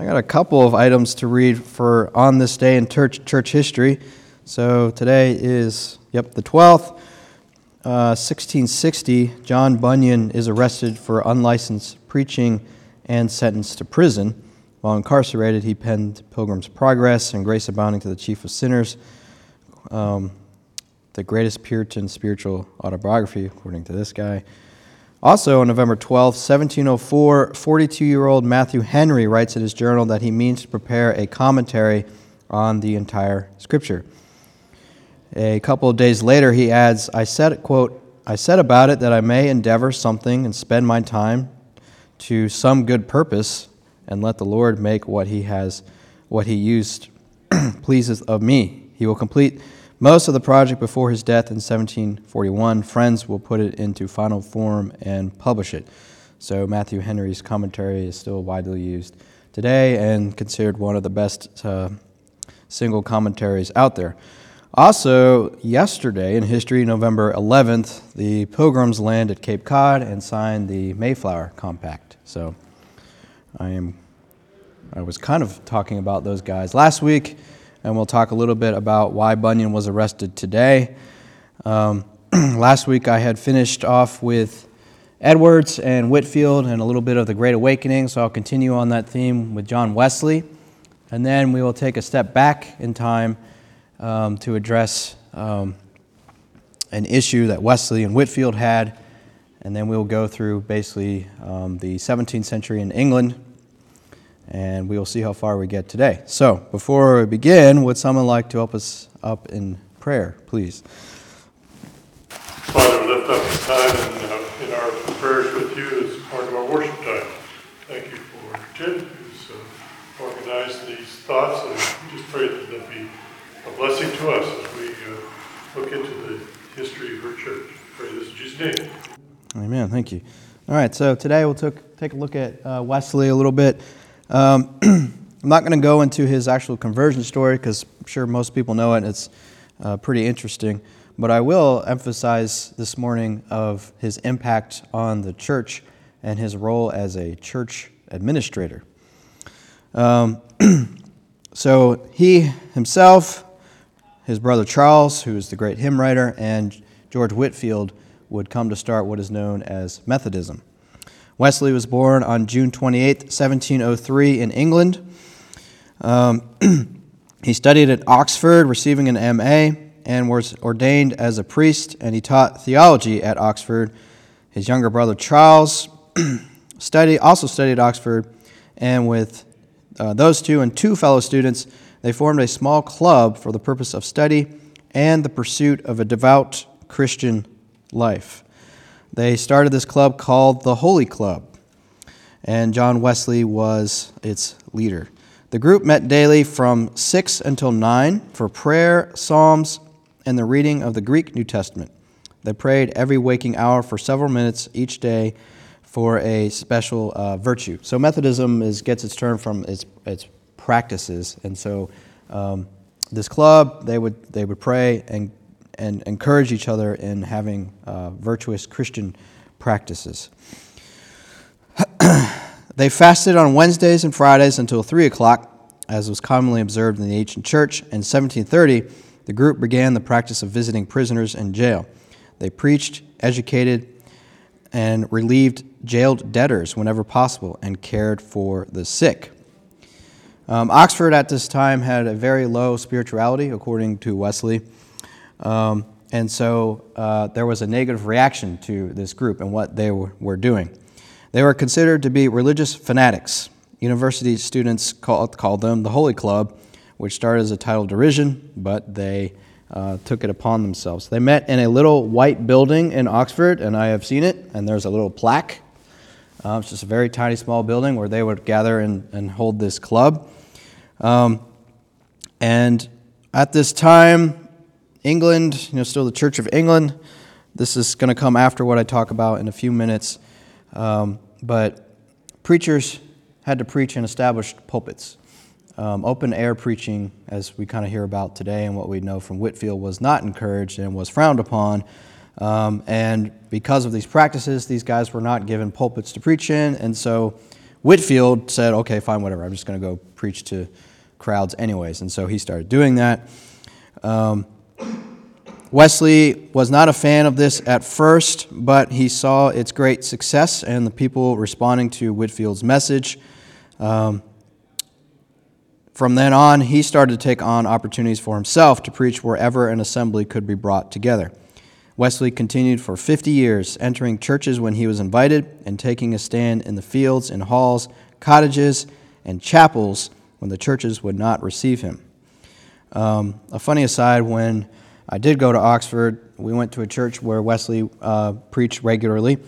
I got a couple of items to read for on this day in church, church history. So today is, yep, the 12th. Uh, 1660, John Bunyan is arrested for unlicensed preaching and sentenced to prison. While incarcerated, he penned Pilgrim's Progress and Grace Abounding to the Chief of Sinners, um, the greatest Puritan spiritual autobiography, according to this guy. Also, on November 12, 1704, 42 year old Matthew Henry writes in his journal that he means to prepare a commentary on the entire scripture. A couple of days later, he adds, I said, quote, I said about it that I may endeavor something and spend my time to some good purpose, and let the Lord make what he has, what he used pleases of me. He will complete most of the project before his death in 1741. Friends will put it into final form and publish it. So Matthew Henry's commentary is still widely used today and considered one of the best uh, single commentaries out there. Also, yesterday in history, November 11th, the Pilgrims landed at Cape Cod and signed the Mayflower Compact. So I am I was kind of talking about those guys last week and we'll talk a little bit about why Bunyan was arrested today. Um, last week I had finished off with Edwards and Whitefield and a little bit of the Great Awakening, so I'll continue on that theme with John Wesley. And then we will take a step back in time um, to address um, an issue that Wesley and Whitefield had. And then we'll go through basically um, the 17th century in England and we will see how far we get today. So, before we begin, would someone like to help us up in prayer, please? Father, lift up this time in, uh, in our prayers with you as part of our worship time. Thank you for Tim, who's uh, organized these thoughts, and just pray that they'll be a blessing to us as we uh, look into the history of our church. Pray this in Jesus' name. Amen. Thank you. All right, so today we'll took, take a look at uh, Wesley a little bit. Um, I'm not going to go into his actual conversion story because I'm sure most people know it. And it's uh, pretty interesting. But I will emphasize this morning of his impact on the church and his role as a church administrator. Um, so he himself, his brother Charles, who is the great hymn writer, and George Whitefield would come to start what is known as Methodism. Wesley was born on June 28, 1703, in England. Um, he studied at Oxford, receiving an MA, and was ordained as a priest, and he taught theology at Oxford. His younger brother Charles studied, also studied at Oxford, and with uh, those two and two fellow students, they formed a small club for the purpose of study and the pursuit of a devout Christian life. They started this club called the Holy Club, and John Wesley was its leader. The group met daily from 6 until 9 for prayer, psalms, and the reading of the Greek New Testament. They prayed every waking hour for several minutes each day for a special uh, virtue. So Methodism is, gets its term from its, its practices, and so um, this club they would they would pray and and encourage each other in having uh, virtuous Christian practices. they fasted on Wednesdays and Fridays until 3 o'clock, as was commonly observed in the ancient church. In 1730, the group began the practice of visiting prisoners in jail. They preached, educated, and relieved jailed debtors whenever possible and cared for the sick. Um, Oxford at this time had a very low spirituality, according to Wesley. Um, and so uh, there was a negative reaction to this group and what they were, doing. They were considered to be religious fanatics. University students called, called them the Holy Club, which started as a title of derision, but they uh, took it upon themselves. They met in a little white building in Oxford, and I have seen it, and there's a little plaque. Uh, it's just a very tiny, small building where they would gather and, and hold this club. Um, and at this time, England, you know, still the Church of England. This is going to come after what I talk about in a few minutes. Um, but preachers had to preach in established pulpits. Um, open air preaching, as we kind of hear about today and what we know from Whitefield, was not encouraged and was frowned upon. Um, and because of these practices, these guys were not given pulpits to preach in. And so Whitefield said, okay, fine, whatever. I'm just going to go preach to crowds anyways. And so he started doing that. Um, Wesley was not a fan of this at first, but he saw its great success and the people responding to Whitefield's message. Um, from then on, he started to take on opportunities for himself to preach wherever an assembly could be brought together. Wesley continued for 50 years, entering churches when he was invited and taking a stand in the fields, in halls, cottages, and chapels when the churches would not receive him. Um, a funny aside when I did go to Oxford, we went to a church where Wesley uh, preached regularly,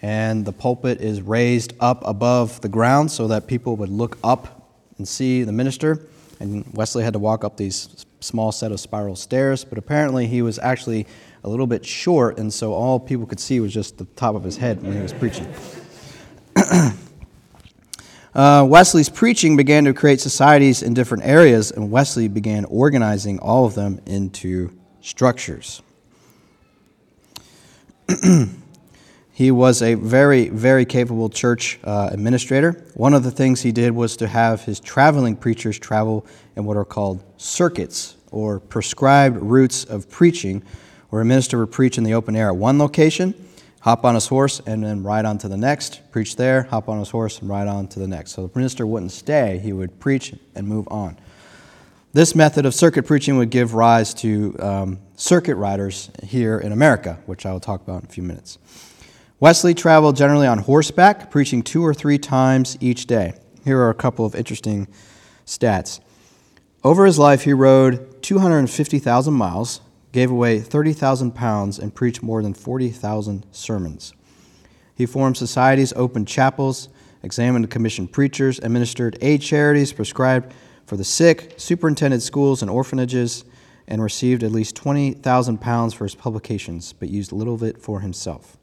and the pulpit is raised up above the ground so that people would look up and see the minister. And Wesley had to walk up these small set of spiral stairs, but apparently he was actually a little bit short, and so all people could see was just the top of his head when he was preaching. Uh, Wesley's preaching began to create societies in different areas, and Wesley began organizing all of them into structures. he was a very, very capable church uh, administrator. One of the things he did was to have his traveling preachers travel in what are called circuits, or prescribed routes of preaching, where a minister would preach in the open air at one location hop on his horse and then ride on to the next, preach there, hop on his horse and ride on to the next. So the minister wouldn't stay, he would preach and move on. This method of circuit preaching would give rise to um, circuit riders here in America, which I will talk about in a few minutes. Wesley traveled generally on horseback, preaching two or three times each day. Here are a couple of interesting stats. Over his life, he rode 250,000 miles, gave away 30,000 pounds, and preached more than 40,000 sermons. He formed societies, opened chapels, examined commissioned preachers, administered aid charities, prescribed for the sick, superintended schools and orphanages, and received at least 20,000 pounds for his publications, but used little of it for himself.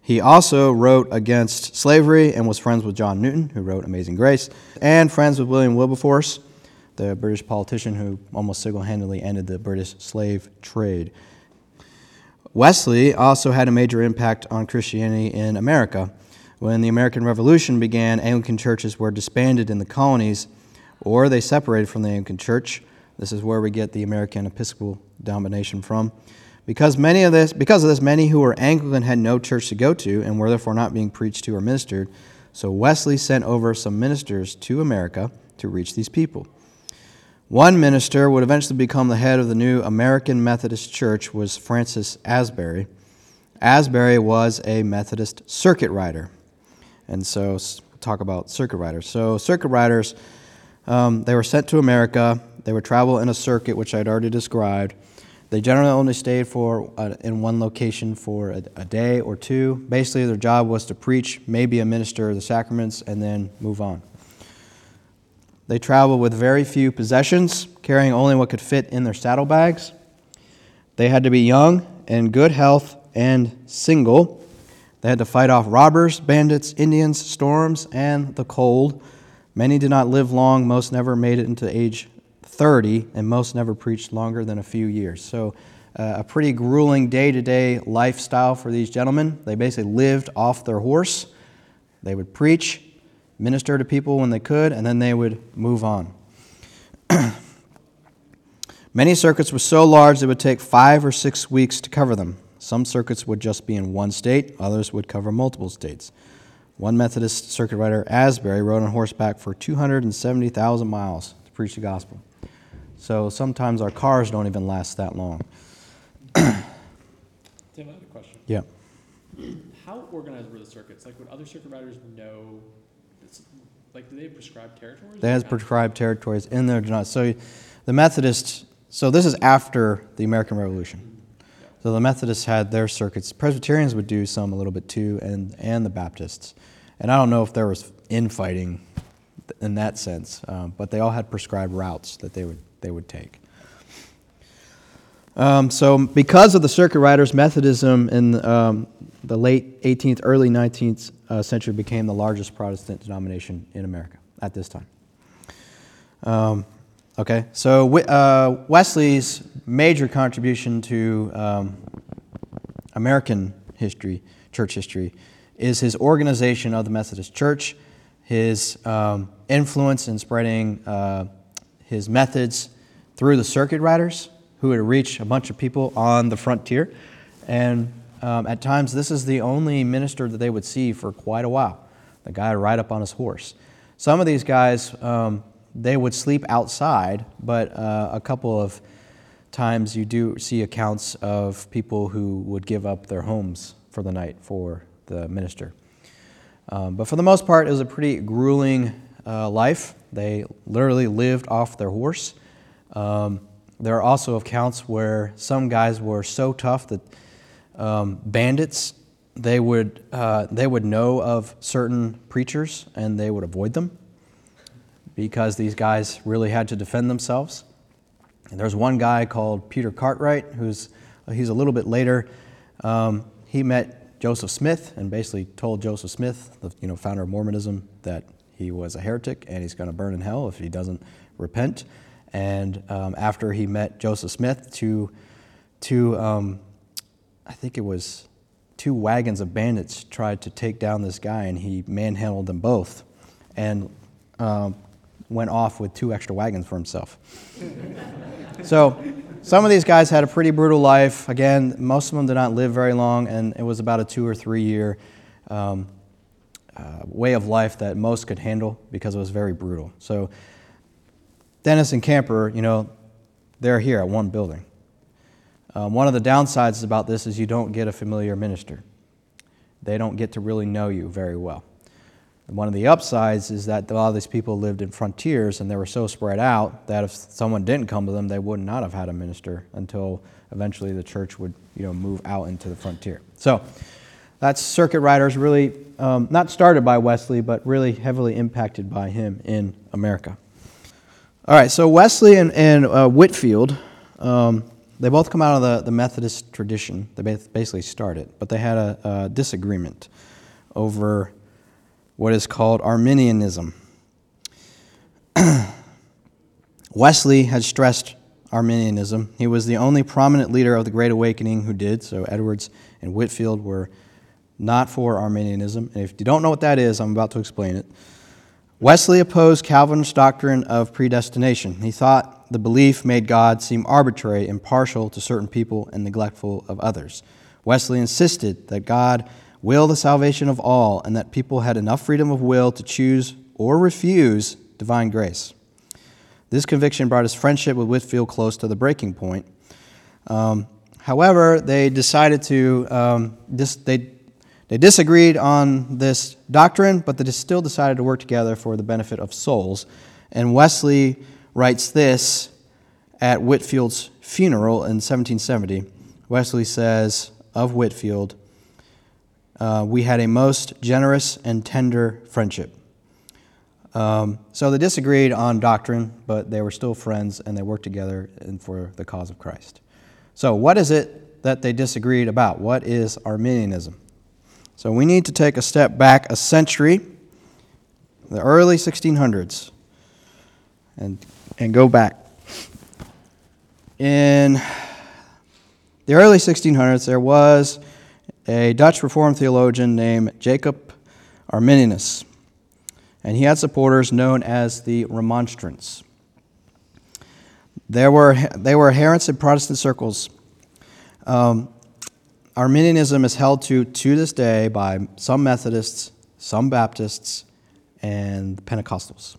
He also wrote against slavery and was friends with John Newton, who wrote Amazing Grace, and friends with William Wilberforce, the British politician who almost single handedly ended the British slave trade. Wesley also had a major impact on Christianity in America. When the American Revolution began, Anglican churches were disbanded in the colonies or they separated from the Anglican Church. This is where we get the American Episcopal domination from. Because many of this, because of this, many who were Anglican had no church to go to and were therefore not being preached to or ministered. So Wesley sent over some ministers to America to reach these people. One minister would eventually become the head of the new American Methodist Church was Francis Asbury. Asbury was a Methodist circuit rider. And so talk about circuit riders. So circuit riders, um, they were sent to America. They would travel in a circuit, which I'd already described. They generally only stayed for uh, in one location for a, a day or two. Basically, their job was to preach, maybe administer the sacraments, and then move on. They traveled with very few possessions, carrying only what could fit in their saddlebags. They had to be young, in good health, and single. They had to fight off robbers, bandits, Indians, storms, and the cold. Many did not live long. Most never made it into age 30, and most never preached longer than a few years. So, uh, a pretty grueling day to day lifestyle for these gentlemen. They basically lived off their horse. They would preach, minister to people when they could, and then they would move on. Many circuits were so large it would take five or six weeks to cover them. Some circuits would just be in one state, others would cover multiple states. One Methodist circuit rider, Asbury, rode on horseback for 270,000 miles to preach the gospel. So sometimes our cars don't even last that long. Tim, I have a question. Yeah. How organized were the circuits? Like, would other circuit riders know like, do they prescribe territories? They have prescribed territories in there. Do not. So the Methodists, so this is after the American Revolution. So the Methodists had their circuits. Presbyterians would do some a little bit too, and, and the Baptists. And I don't know if there was infighting in that sense, um, but they all had prescribed routes that they would, they would take. Um, so, because of the circuit riders, Methodism in um, the late 18th, early 19th uh, century became the largest Protestant denomination in America at this time. Um, okay, so uh, Wesley's major contribution to um, American history, church history, is his organization of the Methodist Church, his um, influence in spreading uh, his methods through the circuit riders who would reach a bunch of people on the frontier. And um, at times, this is the only minister that they would see for quite a while the guy would ride up on his horse. Some of these guys, um, they would sleep outside, but uh, a couple of times you do see accounts of people who would give up their homes for the night for the minister. Um, but for the most part, it was a pretty grueling uh, life. They literally lived off their horse. Um, there are also accounts where some guys were so tough that um, bandits they would uh, they would know of certain preachers and they would avoid them because these guys really had to defend themselves. And there's one guy called Peter Cartwright who's he's a little bit later. Um, he met Joseph Smith and basically told Joseph Smith, the you know founder of Mormonism, that he was a heretic and he's going to burn in hell if he doesn't repent. And um, after he met Joseph Smith, two, two um, I think it was two wagons of bandits tried to take down this guy, and he manhandled them both and um, went off with two extra wagons for himself. so, some of these guys had a pretty brutal life. Again, most of them did not live very long, and it was about a two or three year um, uh, way of life that most could handle because it was very brutal. So, Dennis and Camper, you know, they're here at one building. Um, one of the downsides about this is you don't get a familiar minister. They don't get to really know you very well. And one of the upsides is that a lot of these people lived in frontiers and they were so spread out that if someone didn't come to them, they would not have had a minister until eventually the church would you know, move out into the frontier. So that's circuit riders really um, not started by Wesley, but really heavily impacted by him in America. All right, so Wesley and, and uh, Whitefield. Um, they both come out of the, the Methodist tradition. They basically started, but they had a, a disagreement over what is called Arminianism. Wesley had stressed Arminianism. He was the only prominent leader of the Great Awakening who did, so Edwards and Whitefield were not for Arminianism. And if you don't know what that is, I'm about to explain it. Wesley opposed Calvin's doctrine of predestination. He thought the belief made God seem arbitrary impartial to certain people and neglectful of others. Wesley insisted that God will the salvation of all and that people had enough freedom of will to choose or refuse divine grace. This conviction brought his friendship with Whitefield close to the breaking point. Um, however, they decided to, um, dis- they, they disagreed on this doctrine, but they still decided to work together for the benefit of souls. And Wesley writes this at Whitefield's funeral in 1770. Wesley says of Whitefield, uh, We had a most generous and tender friendship. Um, so they disagreed on doctrine, but they were still friends and they worked together for the cause of Christ. So, what is it that they disagreed about? What is Arminianism? So, we need to take a step back a century, the early 1600s, and and go back. In the early 1600s, there was a Dutch Reformed theologian named Jacob Arminius, and he had supporters known as the Remonstrants. There were, they were adherents in Protestant circles. Um, Arminianism is held to to this day by some Methodists, some Baptists, and Pentecostals.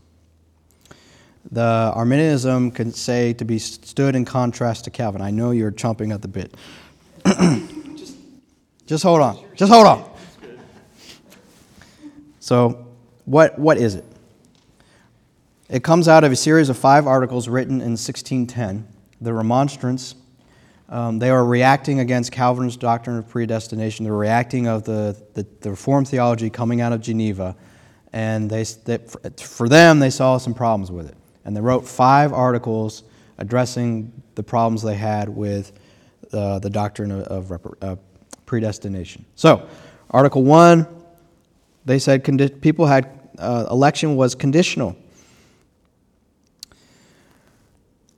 The Arminianism can say to be stood in contrast to Calvin. I know you're chomping at the bit. just, just hold on. Just hold on. So, what, what is it? It comes out of a series of five articles written in 1610. The Remonstrants, um, they are reacting against Calvin's doctrine of predestination. They're reacting of the, the, the Reformed theology coming out of Geneva. And they, they, for them, they saw some problems with it and they wrote five articles addressing the problems they had with uh, the doctrine of, of uh, predestination. So, Article 1, they said condi- people had, uh, election was conditional.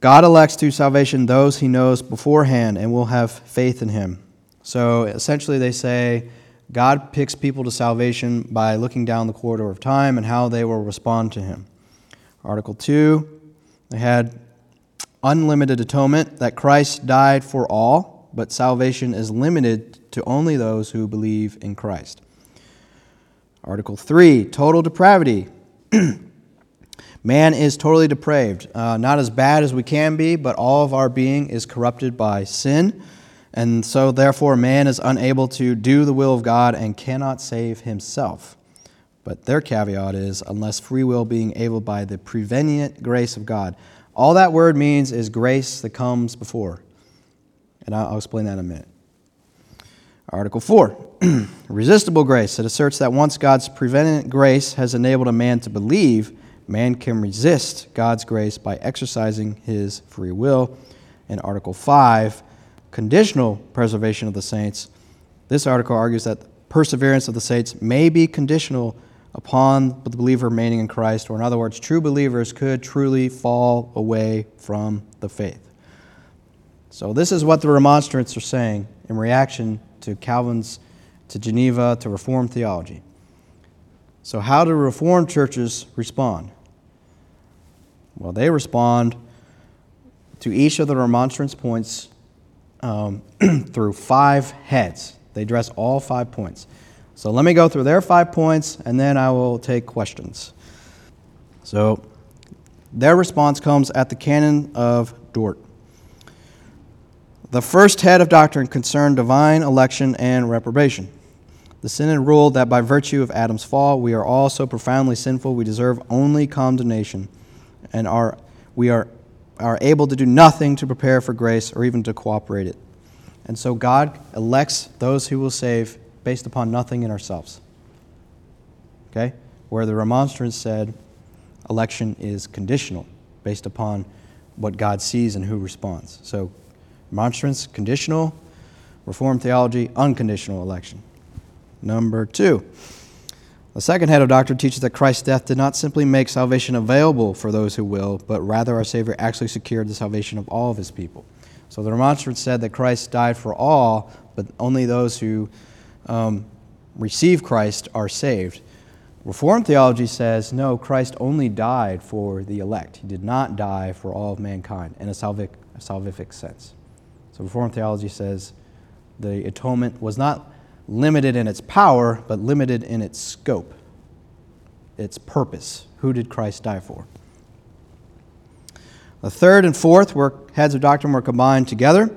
God elects to salvation those he knows beforehand and will have faith in him. So essentially, they say God picks people to salvation by looking down the corridor of time and how they will respond to Him. Article 2, they had unlimited atonement, that Christ died for all, but salvation is limited to only those who believe in Christ. Article 3, total depravity. Man is totally depraved, uh, not as bad as we can be, but all of our being is corrupted by sin. And so, therefore, man is unable to do the will of God and cannot save himself. But their caveat is unless free will being able by the prevenient grace of God. All that word means is grace that comes before. And I'll explain that in a minute. Article 4 Resistible grace. It asserts that once God's prevenient grace has enabled a man to believe, man can resist God's grace by exercising his free will. In Article 5, conditional preservation of the saints. This article argues that perseverance of the saints may be conditional upon the believer remaining in Christ, or in other words, true believers could truly fall away from the faith. So, this is what the remonstrants are saying in reaction to Calvin's, to Geneva, to Reformed theology. So, how do Reformed churches respond? Well, they respond to each of the remonstrance points um, through five heads. They address all five points. So let me go through their five points and then I will take questions. So their response comes at the canon of Dordt. The first head of doctrine concerned divine election and reprobation. The synod ruled that by virtue of Adam's fall, we are all so profoundly sinful we deserve only condemnation and are, we are, are able to do nothing to prepare for grace or even to cooperate it. And so God elects those who will save based upon nothing in ourselves. Okay? Where the remonstrance said election is conditional based upon what God sees and who responds. So, remonstrance, conditional, Reformed theology, unconditional election. Number two, the second head of doctrine teaches that Christ's death did not simply make salvation available for those who will, but rather our Savior actually secured the salvation of all of his people. So the remonstrance said that Christ died for all, but only those who um, receive Christ are saved. Reformed theology says, no, Christ only died for the elect. He did not die for all of mankind in a, salvific, a salvific sense. So Reformed theology says the atonement was not limited in its power, but limited in its scope, its purpose. Who did Christ die for? The third and fourth were heads of doctrine were combined together.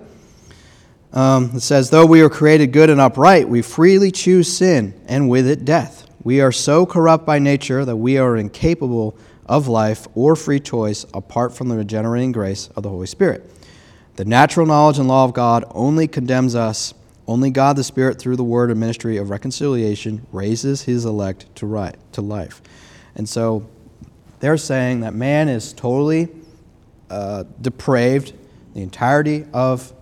Um, it says, Though we are created good and upright, we freely choose sin, and with it death. We are so corrupt by nature that we are incapable of life or free choice apart from the regenerating grace of the Holy Spirit. The natural knowledge and law of God only condemns us. Only God the Spirit, through the word and ministry of reconciliation, raises his elect to, right, to life. And so they're saying that man is totally uh, depraved. The entirety of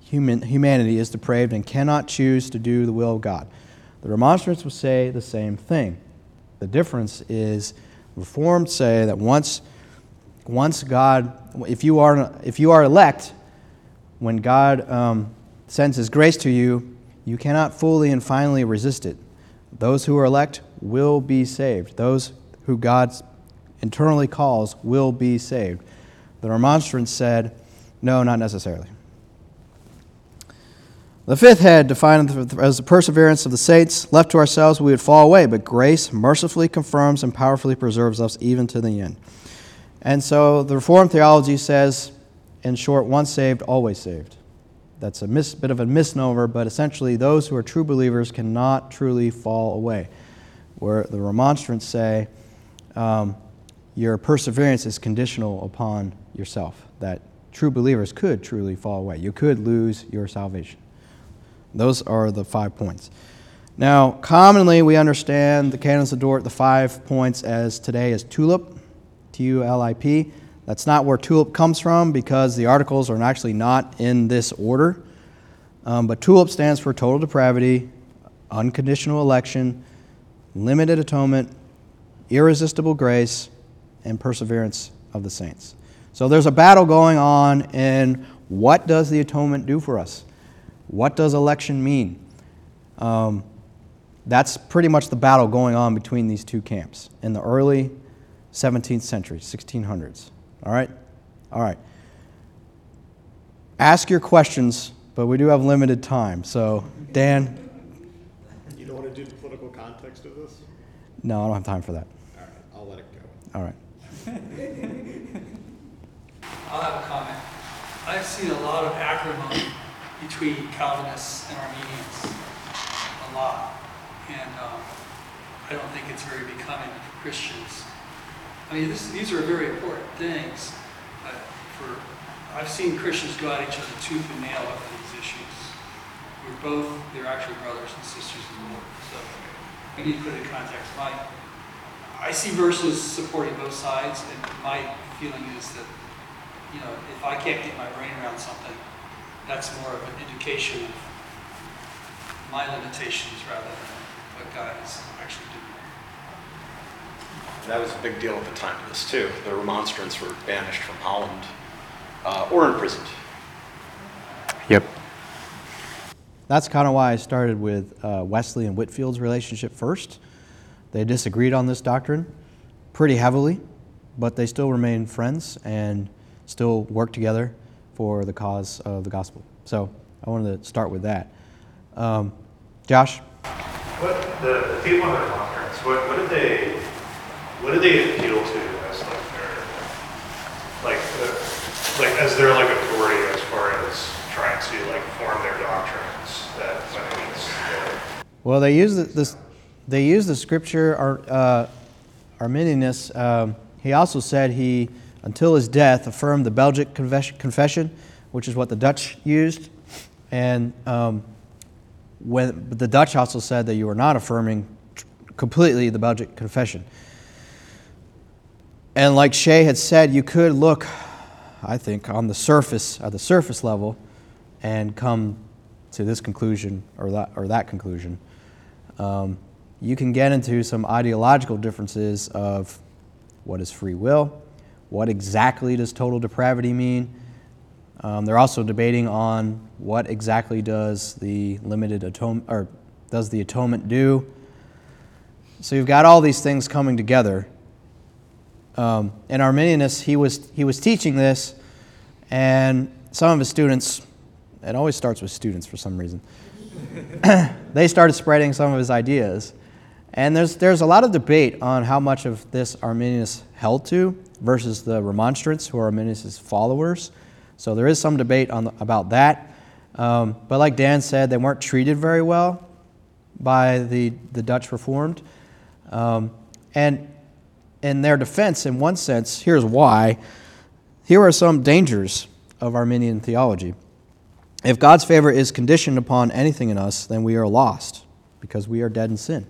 human, humanity is depraved and cannot choose to do the will of God. The remonstrants would say the same thing. The difference is Reformed say that once, once God, if you are, if you are elect, when God um, sends His grace to you, you cannot fully and finally resist it. Those who are elect will be saved. Those who God internally calls will be saved. The remonstrance said, no, not necessarily. The fifth head, defined as the perseverance of the saints, left to ourselves, we would fall away, but grace mercifully confirms and powerfully preserves us even to the end. And so the Reformed theology says, in short, once saved, always saved. That's a mis- bit of a misnomer, but essentially, those who are true believers cannot truly fall away. Where the remonstrants say, um, your perseverance is conditional upon yourself, that true believers could truly fall away. You could lose your salvation. Those are the five points. Now, commonly we understand the canons of Dordt, the five points, as today as TULIP, T U L I P. That's not where TULIP comes from because the articles are actually not in this order. Um, but TULIP stands for total depravity, unconditional election, limited atonement, irresistible grace, and perseverance of the saints. So there's a battle going on in what does the atonement do for us? What does election mean? Um, That's pretty much the battle going on between these two camps in the early 17th century, 1600s. All right? All right. Ask your questions, but we do have limited time. So, Dan, You don't want to do the political context of this? no, I don't have time for that. All right, I'll let it go. All right. I'll have a comment. I've seen a lot of acrimony between Calvinists and Arminians, a lot. And um, I don't think it's very becoming of Christians. I mean, this, these are very important things. But for, I've seen Christians go at each other tooth and nail over these issues. We're both, they're actually brothers and sisters in the Lord. So we need to put it in context. My, I see verses supporting both sides, and my feeling is that you know, if I can't get my brain around something, that's more of an indication of my limitations rather than what God is. That was a big deal at the time of this, too. The remonstrants were banished from Holland uh, or imprisoned. Yep. That's kind of why I started with uh, Wesley and Whitefield's relationship first. They disagreed on this doctrine pretty heavily, but they still remain friends and still work together for the cause of the gospel. So I wanted to start with that. Um, Josh? What the, the people in their conference? What, what did they what do they appeal to as like their like like as their like authority as far as trying to like form their doctrines that when uh, Well, they use the, this. They use the scripture. Ar, uh, Arminius. Um, he also said he, until his death, affirmed the Belgic confession, which is what the Dutch used, and um, when the Dutch also said that you were not affirming completely the Belgic confession. And like Shay had said, you could look, I think, on the surface, at the surface level, and come to this conclusion or that, or that conclusion. Um, you can get into some ideological differences of what is free will, what exactly does total depravity mean. Um, they're also debating on what exactly does the limited atonement or does the atonement do. So you've got all these things coming together. Um, and Arminius, he was he was teaching this, and some of his students. It always starts with students for some reason. they started spreading some of his ideas. And there's, there's a lot of debate on how much of this Arminius held to versus the remonstrants, who are Arminius' followers. So there is some debate on the, about that. Um, but like Dan said, they weren't treated very well by the, the Dutch Reformed. Um, and in their defense, in one sense, here's why. Here are some dangers of Arminian theology. If God's favor is conditioned upon anything in us, then we are lost because we are dead in sin.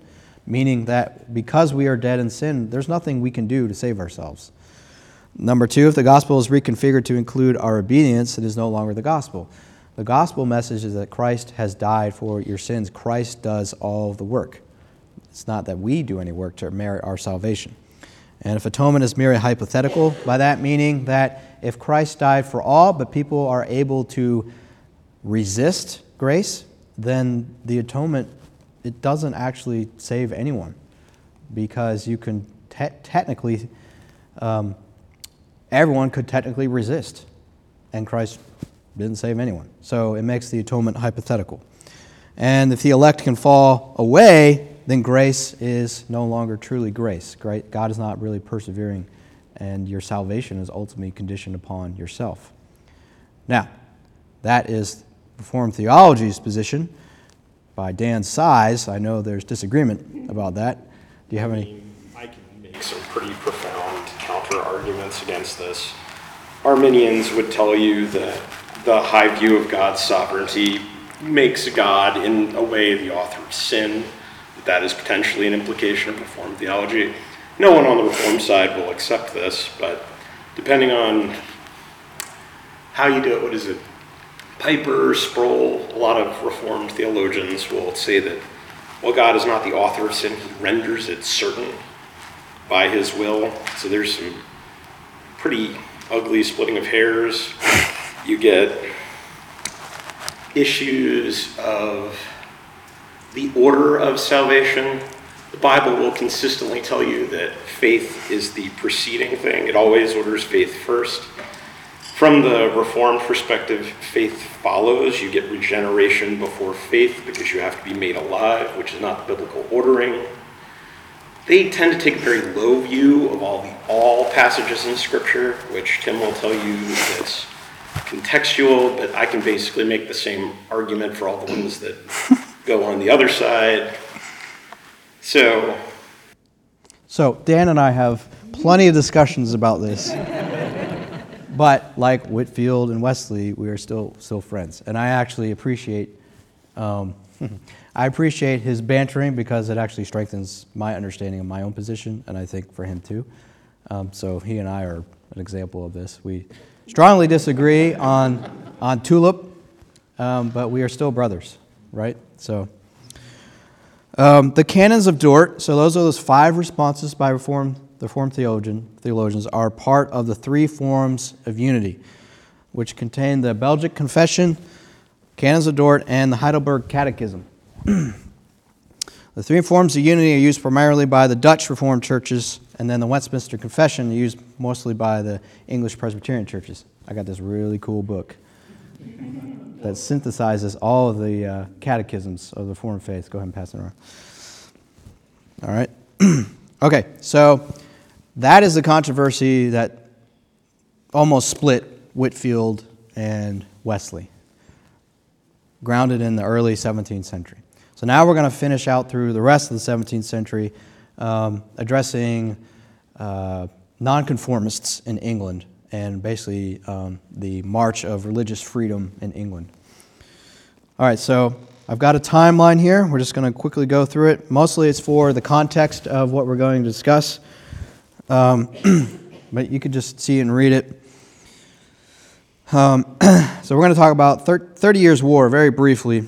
Meaning that because we are dead in sin, there's nothing we can do to save ourselves. Number two, if the gospel is reconfigured to include our obedience, it is no longer the gospel. The gospel message is that Christ has died for your sins. Christ does all the work. It's not that we do any work to merit our salvation. And if atonement is merely hypothetical, by that meaning that if Christ died for all, but people are able to resist grace, then the atonement it doesn't actually save anyone. Because you can te- technically um, everyone could technically resist and christ didn't save anyone. So it makes the atonement hypothetical. And if the elect can fall away then grace is no longer truly grace god is not really persevering and your salvation is ultimately conditioned upon yourself now that is Reformed theology's position. By Dan's size, I know there's disagreement about that. Do you have any? I can make some pretty profound counter arguments against this. Arminians would tell you that the high view of God's sovereignty makes God, in a way, the author of sin. That is potentially an implication of Reformed theology. No one on the Reformed side will accept this, but depending on how you do it, what is it? Piper, Sproul, a lot of Reformed theologians will say that, well, God is not the author of sin, He renders it certain by His will. So there's some pretty ugly splitting of hairs. You get issues of the order of salvation, the Bible will consistently tell you that faith is the preceding thing. It always orders faith first. From the Reformed perspective, faith follows. You get regeneration before faith because you have to be made alive, which is not the biblical ordering. They tend to take a very low view of all the all passages in Scripture, which Tim will tell you that's contextual, but I can basically make the same argument for all the ones that go on the other side. So, So Dan and I have plenty of discussions about this. but like Whitefield and Wesley, we are still still friends, and I actually appreciate um, I appreciate his bantering because it actually strengthens my understanding of my own position, and I think for him too. Um, so he and I are an example of this. We strongly disagree on on tulip, um, but we are still brothers, right? So. Um, the canons of Dordt, so those are those five responses by Reformed, the Reformed theologian, theologians, are part of the three forms of unity, which contain the Belgic Confession, Canons of Dordt, and the Heidelberg Catechism. the three forms of unity are used primarily by the Dutch Reformed churches, and then the Westminster Confession used mostly by the English Presbyterian churches. I got this really cool book that synthesizes all of the uh, catechisms of the Reformed faith. Go ahead and pass it around. All right. okay, so that is the controversy that almost split Whitefield and Wesley, grounded in the early 17th century. So now we're going to finish out through the rest of the 17th century, um, addressing uh, nonconformists in England and basically um, the march of religious freedom in England. All right, so I've got a timeline here. We're just going to quickly go through it. Mostly it's for the context of what we're going to discuss, um, but you could just see and read it. Um, so we're going to talk about 30 Years' War very briefly.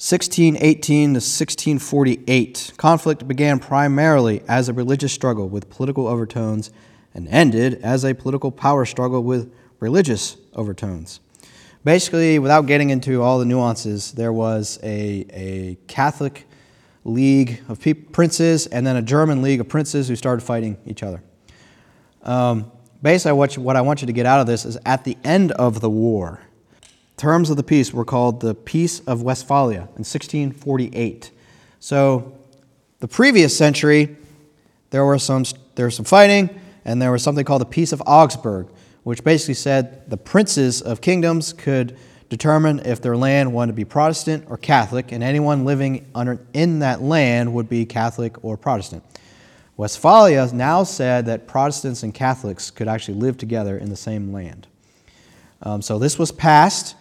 1618 to 1648. Conflict began primarily as a religious struggle with political overtones and ended as a political power struggle with religious overtones. Basically, without getting into all the nuances, there was a, a Catholic league of pe- princes and then a German league of princes who started fighting each other. Um, basically, what, you, what I want you to get out of this is at the end of the war, terms of the peace were called the Peace of Westphalia in 1648. So, the previous century, there, were some, there was some fighting, and there was something called the Peace of Augsburg, which basically said the princes of kingdoms could determine if their land wanted to be Protestant or Catholic, and anyone living under, in that land would be Catholic or Protestant. Westphalia now said that Protestants and Catholics could actually live together in the same land. Um, so this was passed.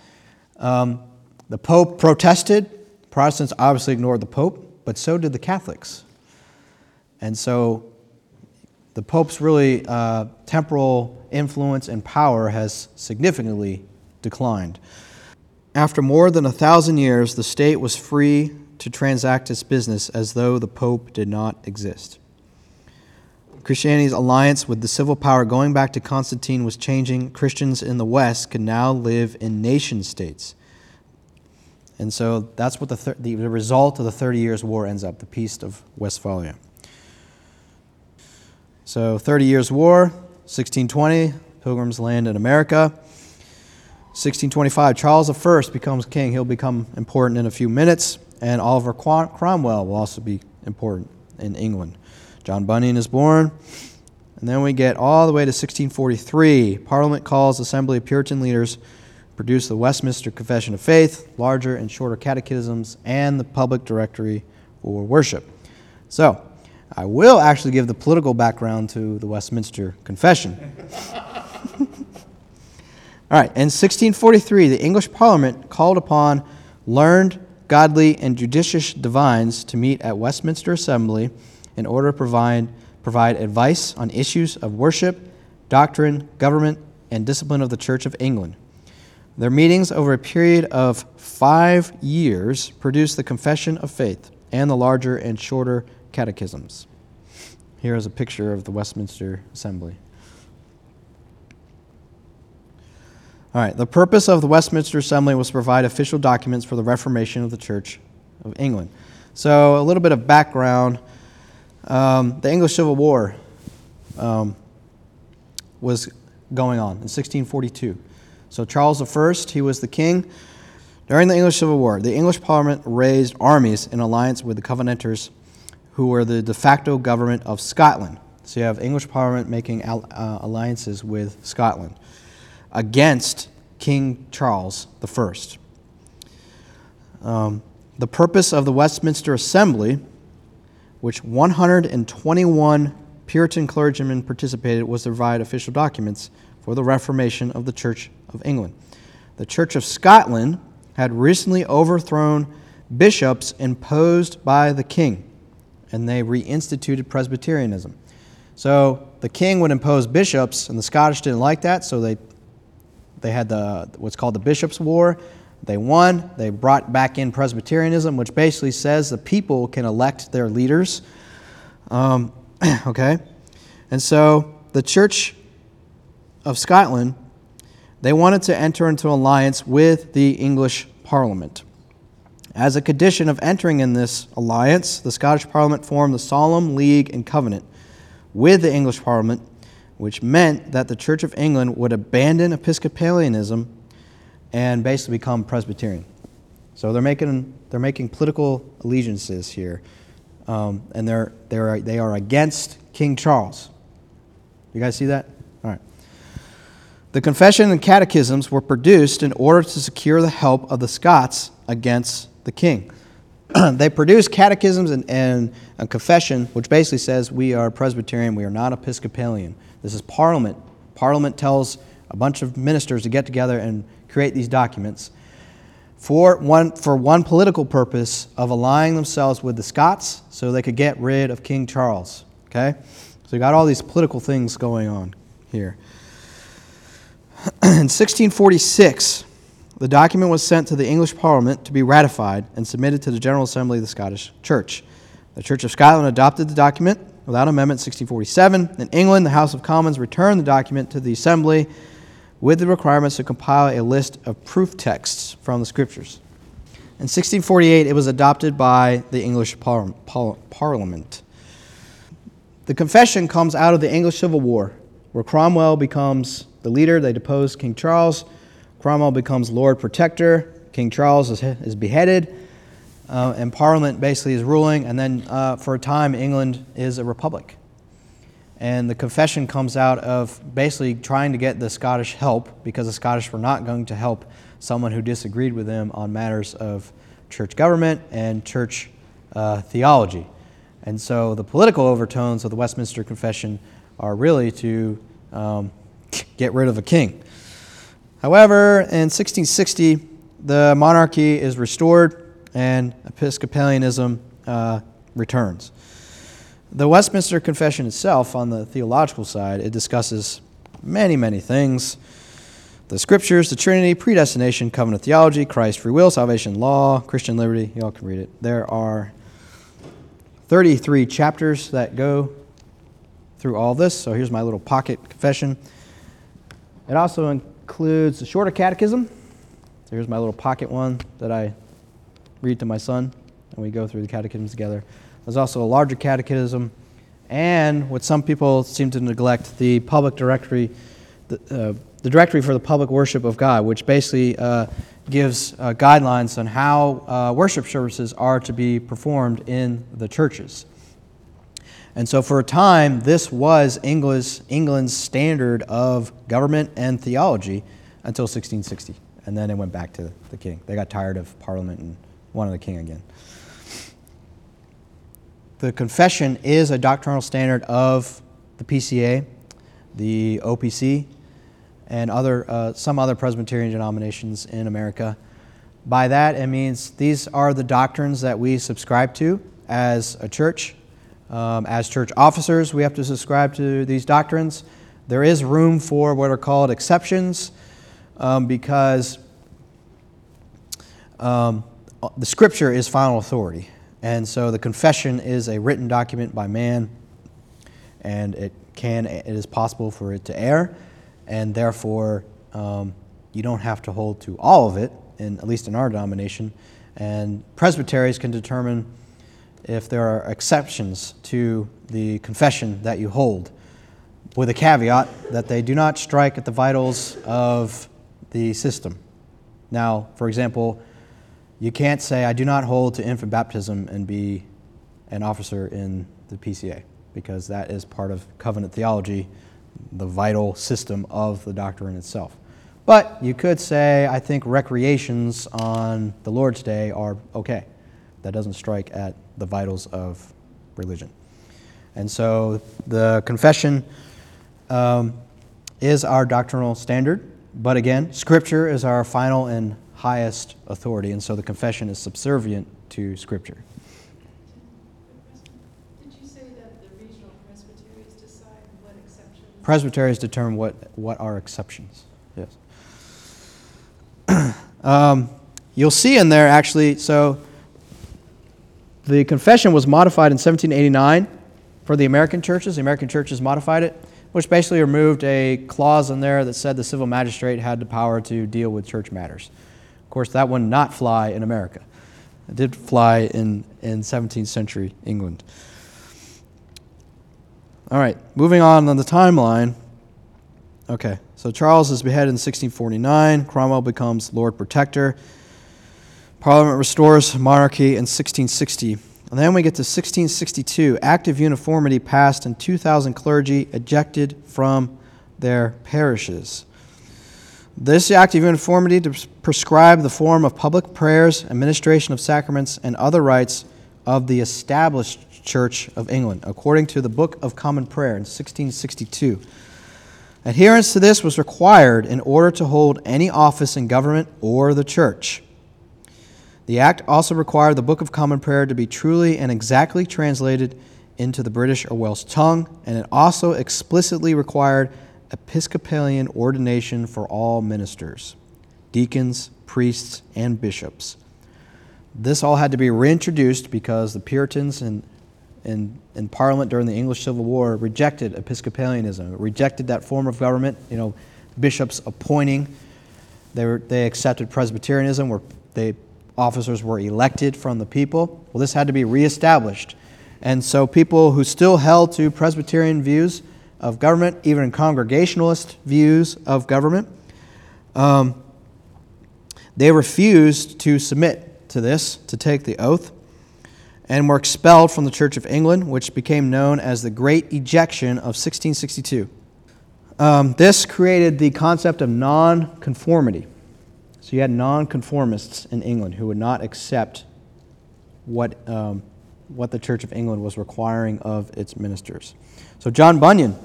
Um, the Pope protested. Protestants obviously ignored the Pope, but so did the Catholics. And so the Pope's really uh, temporal influence and power has significantly declined. After more than a thousand years, the state was free to transact its business as though the Pope did not exist. Christianity's alliance with the civil power going back to Constantine was changing. Christians in the West could now live in nation states. And so that's what the, thir- the result of the Thirty Years' War ends up the Peace of Westphalia. So, Thirty Years' War, 1620, Pilgrims land in America. 1625, Charles I becomes king. He'll become important in a few minutes. And Oliver Cromwell will also be important in England. John Bunyan is born. And then we get all the way to 1643. Parliament calls assembly of Puritan leaders, produce the Westminster Confession of Faith, larger and shorter catechisms, and the public directory for worship. So, I will actually give the political background to the Westminster Confession. All right, in 1643, the English Parliament called upon learned, godly, and judicious divines to meet at Westminster Assembly in order to provide, provide advice on issues of worship, doctrine, government, and discipline of the Church of England. Their meetings over a period of five years produced the Confession of Faith and the larger and shorter catechisms. Here is a picture of the Westminster Assembly. All right, the purpose of the Westminster Assembly was to provide official documents for the reformation of the Church of England. So, a little bit of background um, the English Civil War um, was going on in 1642. So, Charles I, he was the king. During the English Civil War, the English Parliament raised armies in alliance with the Covenanters, who were the de facto government of Scotland. So, you have English Parliament making al- uh, alliances with Scotland against King Charles I. Um, the purpose of the Westminster Assembly, which 121 Puritan clergymen participated, was to provide official documents for the reformation of the Church of England. The Church of Scotland had recently overthrown bishops imposed by the king, and they reinstituted Presbyterianism. So the king would impose bishops, and the Scottish didn't like that, so they, they had the, what's called the Bishops' War. They won. They brought back in Presbyterianism, which basically says the people can elect their leaders. Um, okay? And so the Church of Scotland, they wanted to enter into alliance with the English Parliament. As a condition of entering in this alliance, the Scottish Parliament formed the Solemn League and Covenant with the English Parliament, which meant that the Church of England would abandon Episcopalianism and basically become Presbyterian. So they're making, they're making political allegiances here, um, and they're, they're, they are against King Charles. You guys see that? All right. The confession and catechisms were produced in order to secure the help of the Scots against the king. they produced catechisms and, and a confession, which basically says we are Presbyterian, we are not Episcopalian. This is Parliament. Parliament tells a bunch of ministers to get together and create these documents for one, for one political purpose of allying themselves with the Scots so they could get rid of King Charles. Okay? So you got all these political things going on here. In 1646, the document was sent to the English Parliament to be ratified and submitted to the General Assembly of the Scottish Church. The Church of Scotland adopted the document without amendment in 1647. In England, the House of Commons returned the document to the Assembly with the requirements to compile a list of proof texts from the Scriptures. In 1648, it was adopted by the English par- par- Parliament. The confession comes out of the English Civil War, where Cromwell becomes the leader. They depose King Charles. Cromwell becomes Lord Protector. King Charles is, is beheaded, uh, and Parliament basically is ruling. And then, uh, for a time, England is a republic. And the confession comes out of basically trying to get the Scottish help because the Scottish were not going to help someone who disagreed with them on matters of church government and church uh, theology. And so the political overtones of the Westminster Confession are really to um, get rid of a king. However, in 1660, the monarchy is restored and Episcopalianism uh, returns. The Westminster Confession itself, on the theological side, it discusses many, many things the scriptures, the Trinity, predestination, covenant theology, Christ, free will, salvation, law, Christian liberty. You all can read it. There are 33 chapters that go through all this. So here's my little pocket confession. It also includes a shorter catechism. Here's my little pocket one that I read to my son, and we go through the catechisms together. There's also a larger catechism, and what some people seem to neglect, the public directory, the, uh, the directory for the public worship of God, which basically uh, gives uh, guidelines on how uh, worship services are to be performed in the churches. And so, for a time, this was England's, England's standard of government and theology until 1660. And then it went back to the king. They got tired of Parliament and wanted the king again the confession is a doctrinal standard of the PCA, the OPC, and other, uh, some other Presbyterian denominations in America. By that, it means these are the doctrines that we subscribe to as a church. Um, as church officers, we have to subscribe to these doctrines. There is room for what are called exceptions um, because um, the scripture is final authority. And so the confession is a written document by man, and it can it is possible for it to err, and therefore um, you don't have to hold to all of it, in, at least in our denomination. And presbyteries can determine if there are exceptions to the confession that you hold, with a caveat that they do not strike at the vitals of the system. Now, for example, you can't say, I do not hold to infant baptism and be an officer in the PCA, because that is part of covenant theology, the vital system of the doctrine itself. But you could say, I think recreations on the Lord's Day are okay. That doesn't strike at the vitals of religion. And so the confession um, is our doctrinal standard, but again, Scripture is our final and highest authority, and so the confession is subservient to Scripture. Did you say that the regional presbyteries decide what exceptions? Presbyteries determine what, what are exceptions. Yes. um, you'll see in there actually, so the confession was modified in 1789 for the American churches. The American churches modified it, which basically removed a clause in there that said the civil magistrate had the power to deal with church matters. Of course, that would not fly in America. It did fly in, in 17th century England. All right, moving on on the timeline. Okay, so Charles is beheaded in 1649. Cromwell becomes Lord Protector. Parliament restores monarchy in 1660. And then we get to 1662. Act of Uniformity passed, and 2,000 clergy ejected from their parishes. This Act of Uniformity to prescribe the form of public prayers, administration of sacraments, and other rites of the established Church of England, according to the Book of Common Prayer in 1662. Adherence to this was required in order to hold any office in government or the church. The Act also required the Book of Common Prayer to be truly and exactly translated into the British or Welsh tongue, and it also explicitly required Episcopalian ordination for all ministers, deacons, priests, and bishops. This all had to be reintroduced because the Puritans in, in, in Parliament during the English Civil War rejected Episcopalianism, rejected that form of government, you know, bishops appointing. They, were, they accepted Presbyterianism, where they officers were elected from the people. Well, this had to be reestablished. And so people who still held to Presbyterian views of government, even Congregationalist views of government, um, they refused to submit to this, to take the oath, and were expelled from the Church of England, which became known as the Great Ejection of 1662. Um, this created the concept of non-conformity. So you had nonconformists in England who would not accept what, um, what the Church of England was requiring of its ministers. So John Bunyan,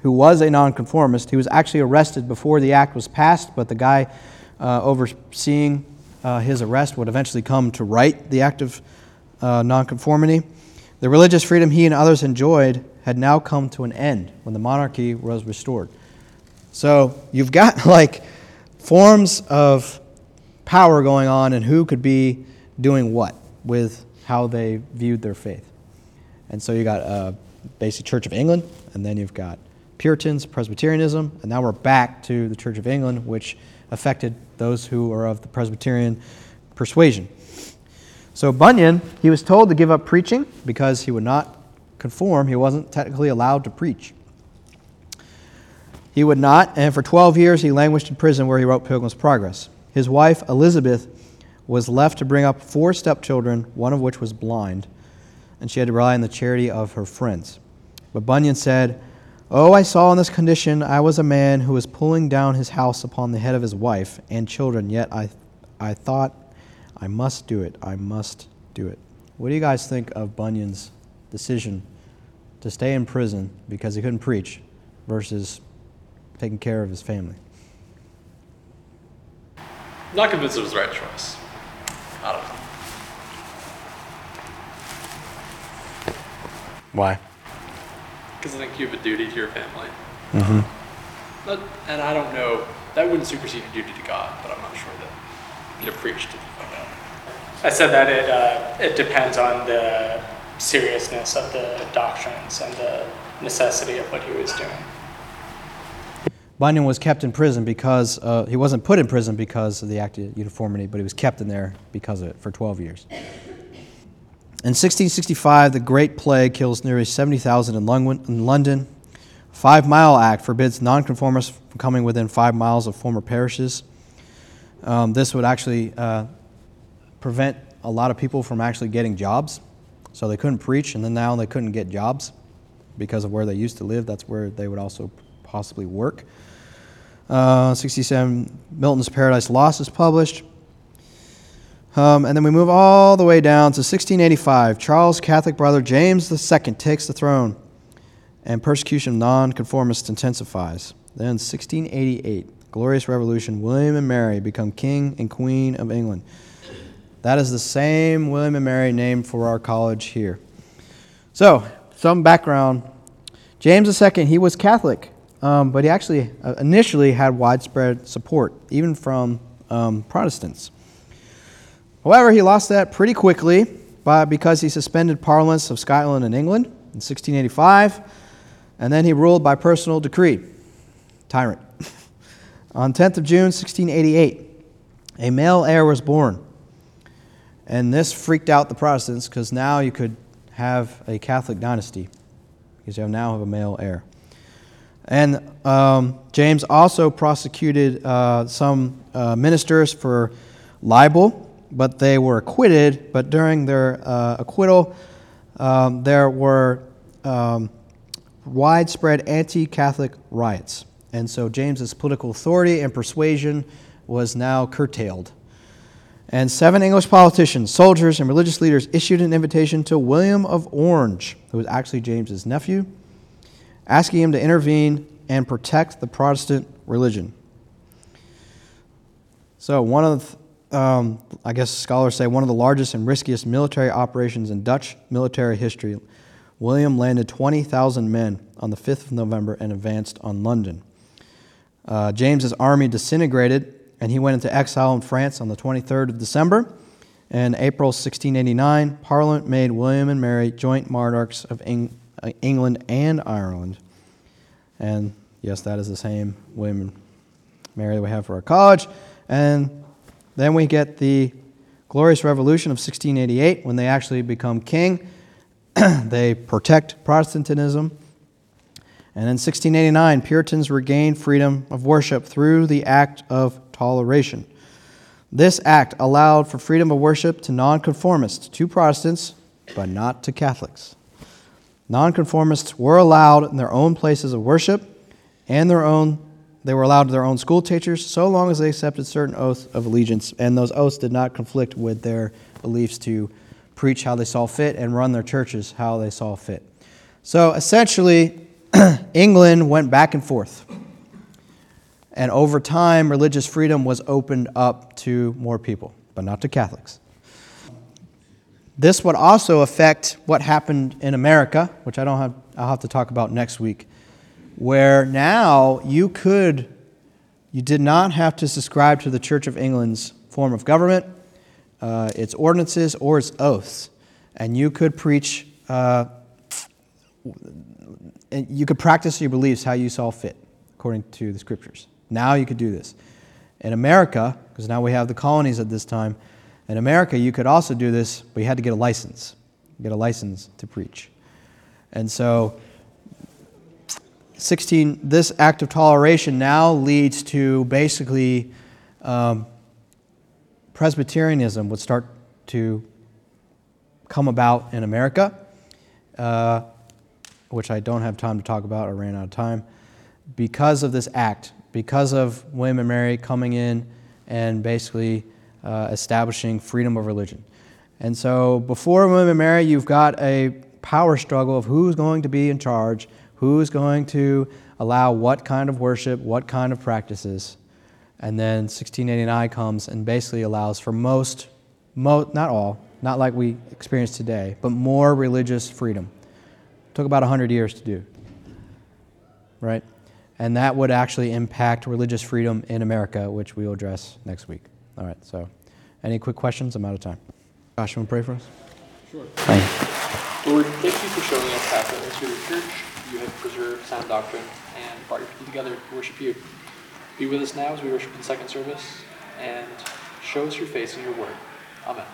who was a nonconformist, he was actually arrested before the act was passed, but the guy uh, overseeing uh, his arrest would eventually come to write the act of uh, nonconformity. The religious freedom he and others enjoyed had now come to an end when the monarchy was restored. So you've got like forms of power going on and who could be doing what with how they viewed their faith. And so you got uh, basic Church of England, and then you've got Puritans, Presbyterianism, and now we're back to the Church of England, which affected those who are of the Presbyterian persuasion. So Bunyan, he was told to give up preaching because he would not conform. He wasn't technically allowed to preach. He would not, and for 12 years he languished in prison where he wrote Pilgrim's Progress. His wife, Elizabeth, was left to bring up four stepchildren, one of which was blind, and she had to rely on the charity of her friends. But Bunyan said, Oh, I saw in this condition I was a man who was pulling down his house upon the head of his wife and children, yet I, I thought, I must do it. I must do it. What do you guys think of Bunyan's decision to stay in prison because he couldn't preach versus taking care of his family. Not convinced it was the right choice. I don't know. Why? Because I think you have a duty to your family. Mm-hmm. But, and I don't know, that wouldn't supersede your duty to God, but I'm not sure that you know, preach to like that. I said that it, uh, it depends on the seriousness of the doctrines and the necessity of what he was doing. Bunyan was kept in prison because uh, he wasn't put in prison because of the Act of Uniformity, but he was kept in there because of it for 12 years. In 1665, the Great Plague kills nearly 70,000 in London. Five Mile Act forbids nonconformists from coming within five miles of former parishes. Um, this would actually uh, prevent a lot of people from actually getting jobs. So they couldn't preach, and then now they couldn't get jobs because of where they used to live. That's where they would also possibly work. Uh, 67, Milton's Paradise Lost is published. Um, and then we move all the way down to 1685. Charles' Catholic brother James II takes the throne, and persecution of nonconformists intensifies. Then 1688, Glorious Revolution, William and Mary become King and Queen of England. That is the same William and Mary named for our college here. So, some background. James II, he was Catholic, um, but he actually uh, initially had widespread support, even from um, Protestants. However, he lost that pretty quickly by, because he suspended parliaments of Scotland and England in 1685, and then he ruled by personal decree. Tyrant. On 10th of June, 1688, a male heir was born. And this freaked out the Protestants because now you could have a Catholic dynasty because you now have a male heir. And um, James also prosecuted uh, some uh, ministers for libel, but they were acquitted. But during their uh, acquittal, um, there were um, widespread anti Catholic riots. And so James's political authority and persuasion was now curtailed. And seven English politicians, soldiers, and religious leaders issued an invitation to William of Orange, who was actually James's nephew, asking him to intervene and protect the Protestant religion. So, one of um, I guess scholars say, one of the largest and riskiest military operations in Dutch military history, William landed 20,000 men on the 5th of November and advanced on London. Uh, James's army disintegrated, and he went into exile in France on the 23rd of December. In April 1689, Parliament made William and Mary joint monarchs of Eng- uh, England and Ireland. And yes, that is the same William Mary that we have for our college. And then we get the Glorious Revolution of 1688 when they actually become king. they protect Protestantism. And in 1689, Puritans regained freedom of worship through the Act of Toleration. This act allowed for freedom of worship to nonconformists, to Protestants, but not to Catholics. Nonconformists were allowed in their own places of worship and their own they were allowed to their own school teachers so long as they accepted certain oaths of allegiance and those oaths did not conflict with their beliefs to preach how they saw fit and run their churches how they saw fit. So essentially England went back and forth. And over time, religious freedom was opened up to more people, but not to Catholics. This would also affect what happened in America, which I don't have, I'll have to talk about next week, where now you could, you did not have to subscribe to the Church of England's form of government, uh, its ordinances, or its oaths. And you could preach, uh, and you could practice your beliefs how you saw fit, according to the scriptures. Now you could do this. In America, because now we have the colonies at this time, in America, you could also do this, but you had to get a license. Get a license to preach. And so, 16, this act of toleration now leads to basically um, Presbyterianism would start to come about in America, uh, which I don't have time to talk about. I ran out of time. Because of this act, because of William and Mary coming in and basically uh, establishing freedom of religion. And so before William and Mary, you've got a power struggle of who's going to be in charge, who's going to allow what kind of worship, what kind of practices. And then 1689 comes and basically allows for most, mo- not all, not like we experience today, but more religious freedom. took about 100 years to do. Right? And that would actually impact religious freedom in America, which we will address next week. All right, so any quick questions? I'm out of time. Josh, you want to pray for us? Sure. Thank you. Lord, thank you for showing us history of the church. you have preserved sound doctrine and brought your people together to worship you. Be with us now as we worship in second service, and show us your face in your word. Amen.